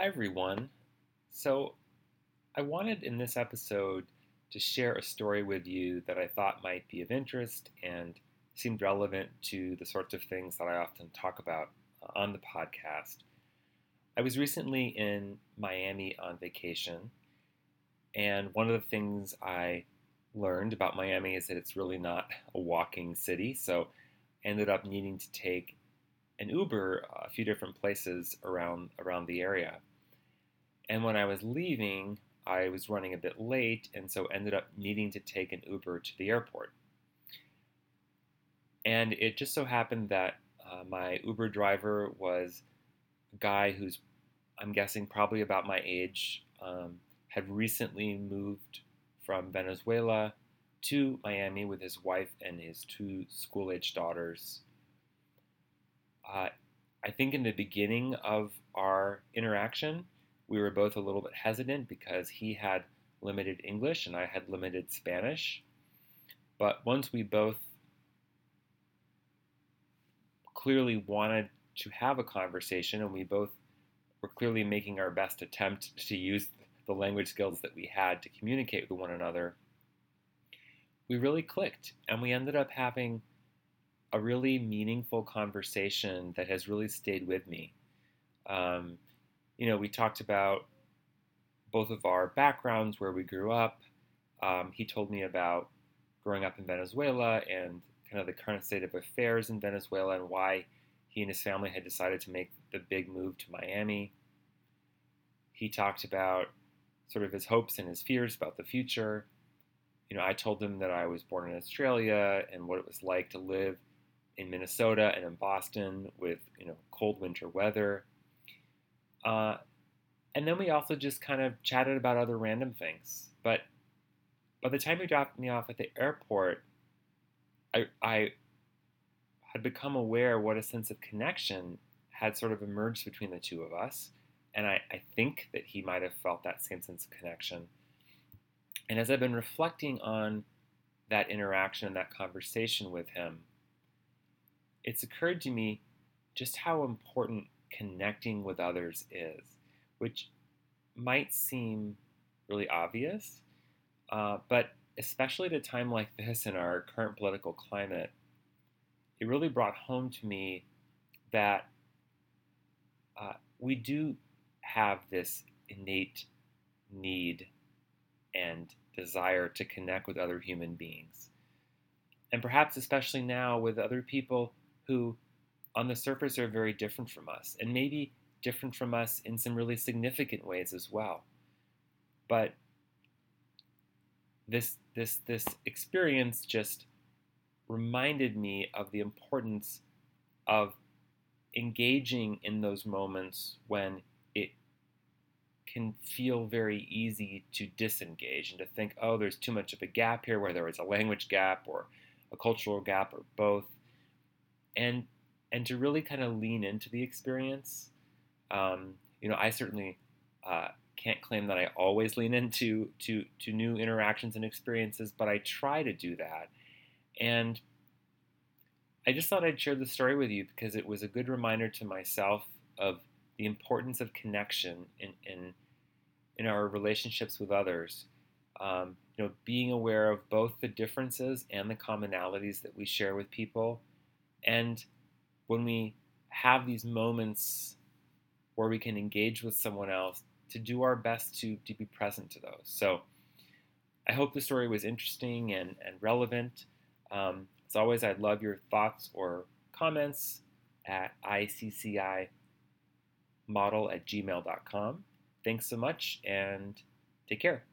Hi, everyone. So, I wanted in this episode to share a story with you that I thought might be of interest and seemed relevant to the sorts of things that I often talk about uh, on the podcast. I was recently in Miami on vacation, and one of the things I learned about Miami is that it's really not a walking city, so I ended up needing to take an Uber a few different places around around the area. And when I was leaving, I was running a bit late, and so ended up needing to take an Uber to the airport. And it just so happened that uh, my Uber driver was a guy who's, I'm guessing, probably about my age, um, had recently moved from Venezuela to Miami with his wife and his two school age daughters. Uh, I think in the beginning of our interaction, we were both a little bit hesitant because he had limited English and I had limited Spanish. But once we both clearly wanted to have a conversation and we both were clearly making our best attempt to use the language skills that we had to communicate with one another, we really clicked and we ended up having a really meaningful conversation that has really stayed with me. Um, you know, we talked about both of our backgrounds, where we grew up. Um, he told me about growing up in Venezuela and kind of the current state of affairs in Venezuela and why he and his family had decided to make the big move to Miami. He talked about sort of his hopes and his fears about the future. You know, I told him that I was born in Australia and what it was like to live in Minnesota and in Boston with you know cold winter weather. Uh, and then we also just kind of chatted about other random things. But by the time he dropped me off at the airport, I, I had become aware what a sense of connection had sort of emerged between the two of us. And I, I think that he might have felt that same sense of connection. And as I've been reflecting on that interaction and that conversation with him, it's occurred to me just how important connecting with others is, which might seem really obvious, uh, but especially at a time like this in our current political climate, it really brought home to me that uh, we do have this innate need and desire to connect with other human beings. And perhaps especially now with other people who, on the surface, are very different from us, and maybe different from us in some really significant ways as well. But this this this experience just reminded me of the importance of engaging in those moments when it can feel very easy to disengage and to think, oh, there's too much of a gap here, whether it's a language gap or a cultural gap or both and and to really kind of lean into the experience. Um, you know, I certainly uh, can't claim that I always lean into to to new interactions and experiences, but I try to do that. And I just thought I'd share the story with you because it was a good reminder to myself of the importance of connection in in, in our relationships with others. Um, you know, being aware of both the differences and the commonalities that we share with people and when we have these moments where we can engage with someone else, to do our best to, to be present to those. So I hope the story was interesting and, and relevant. Um, as always, I'd love your thoughts or comments at iccimodel at gmail.com. Thanks so much and take care.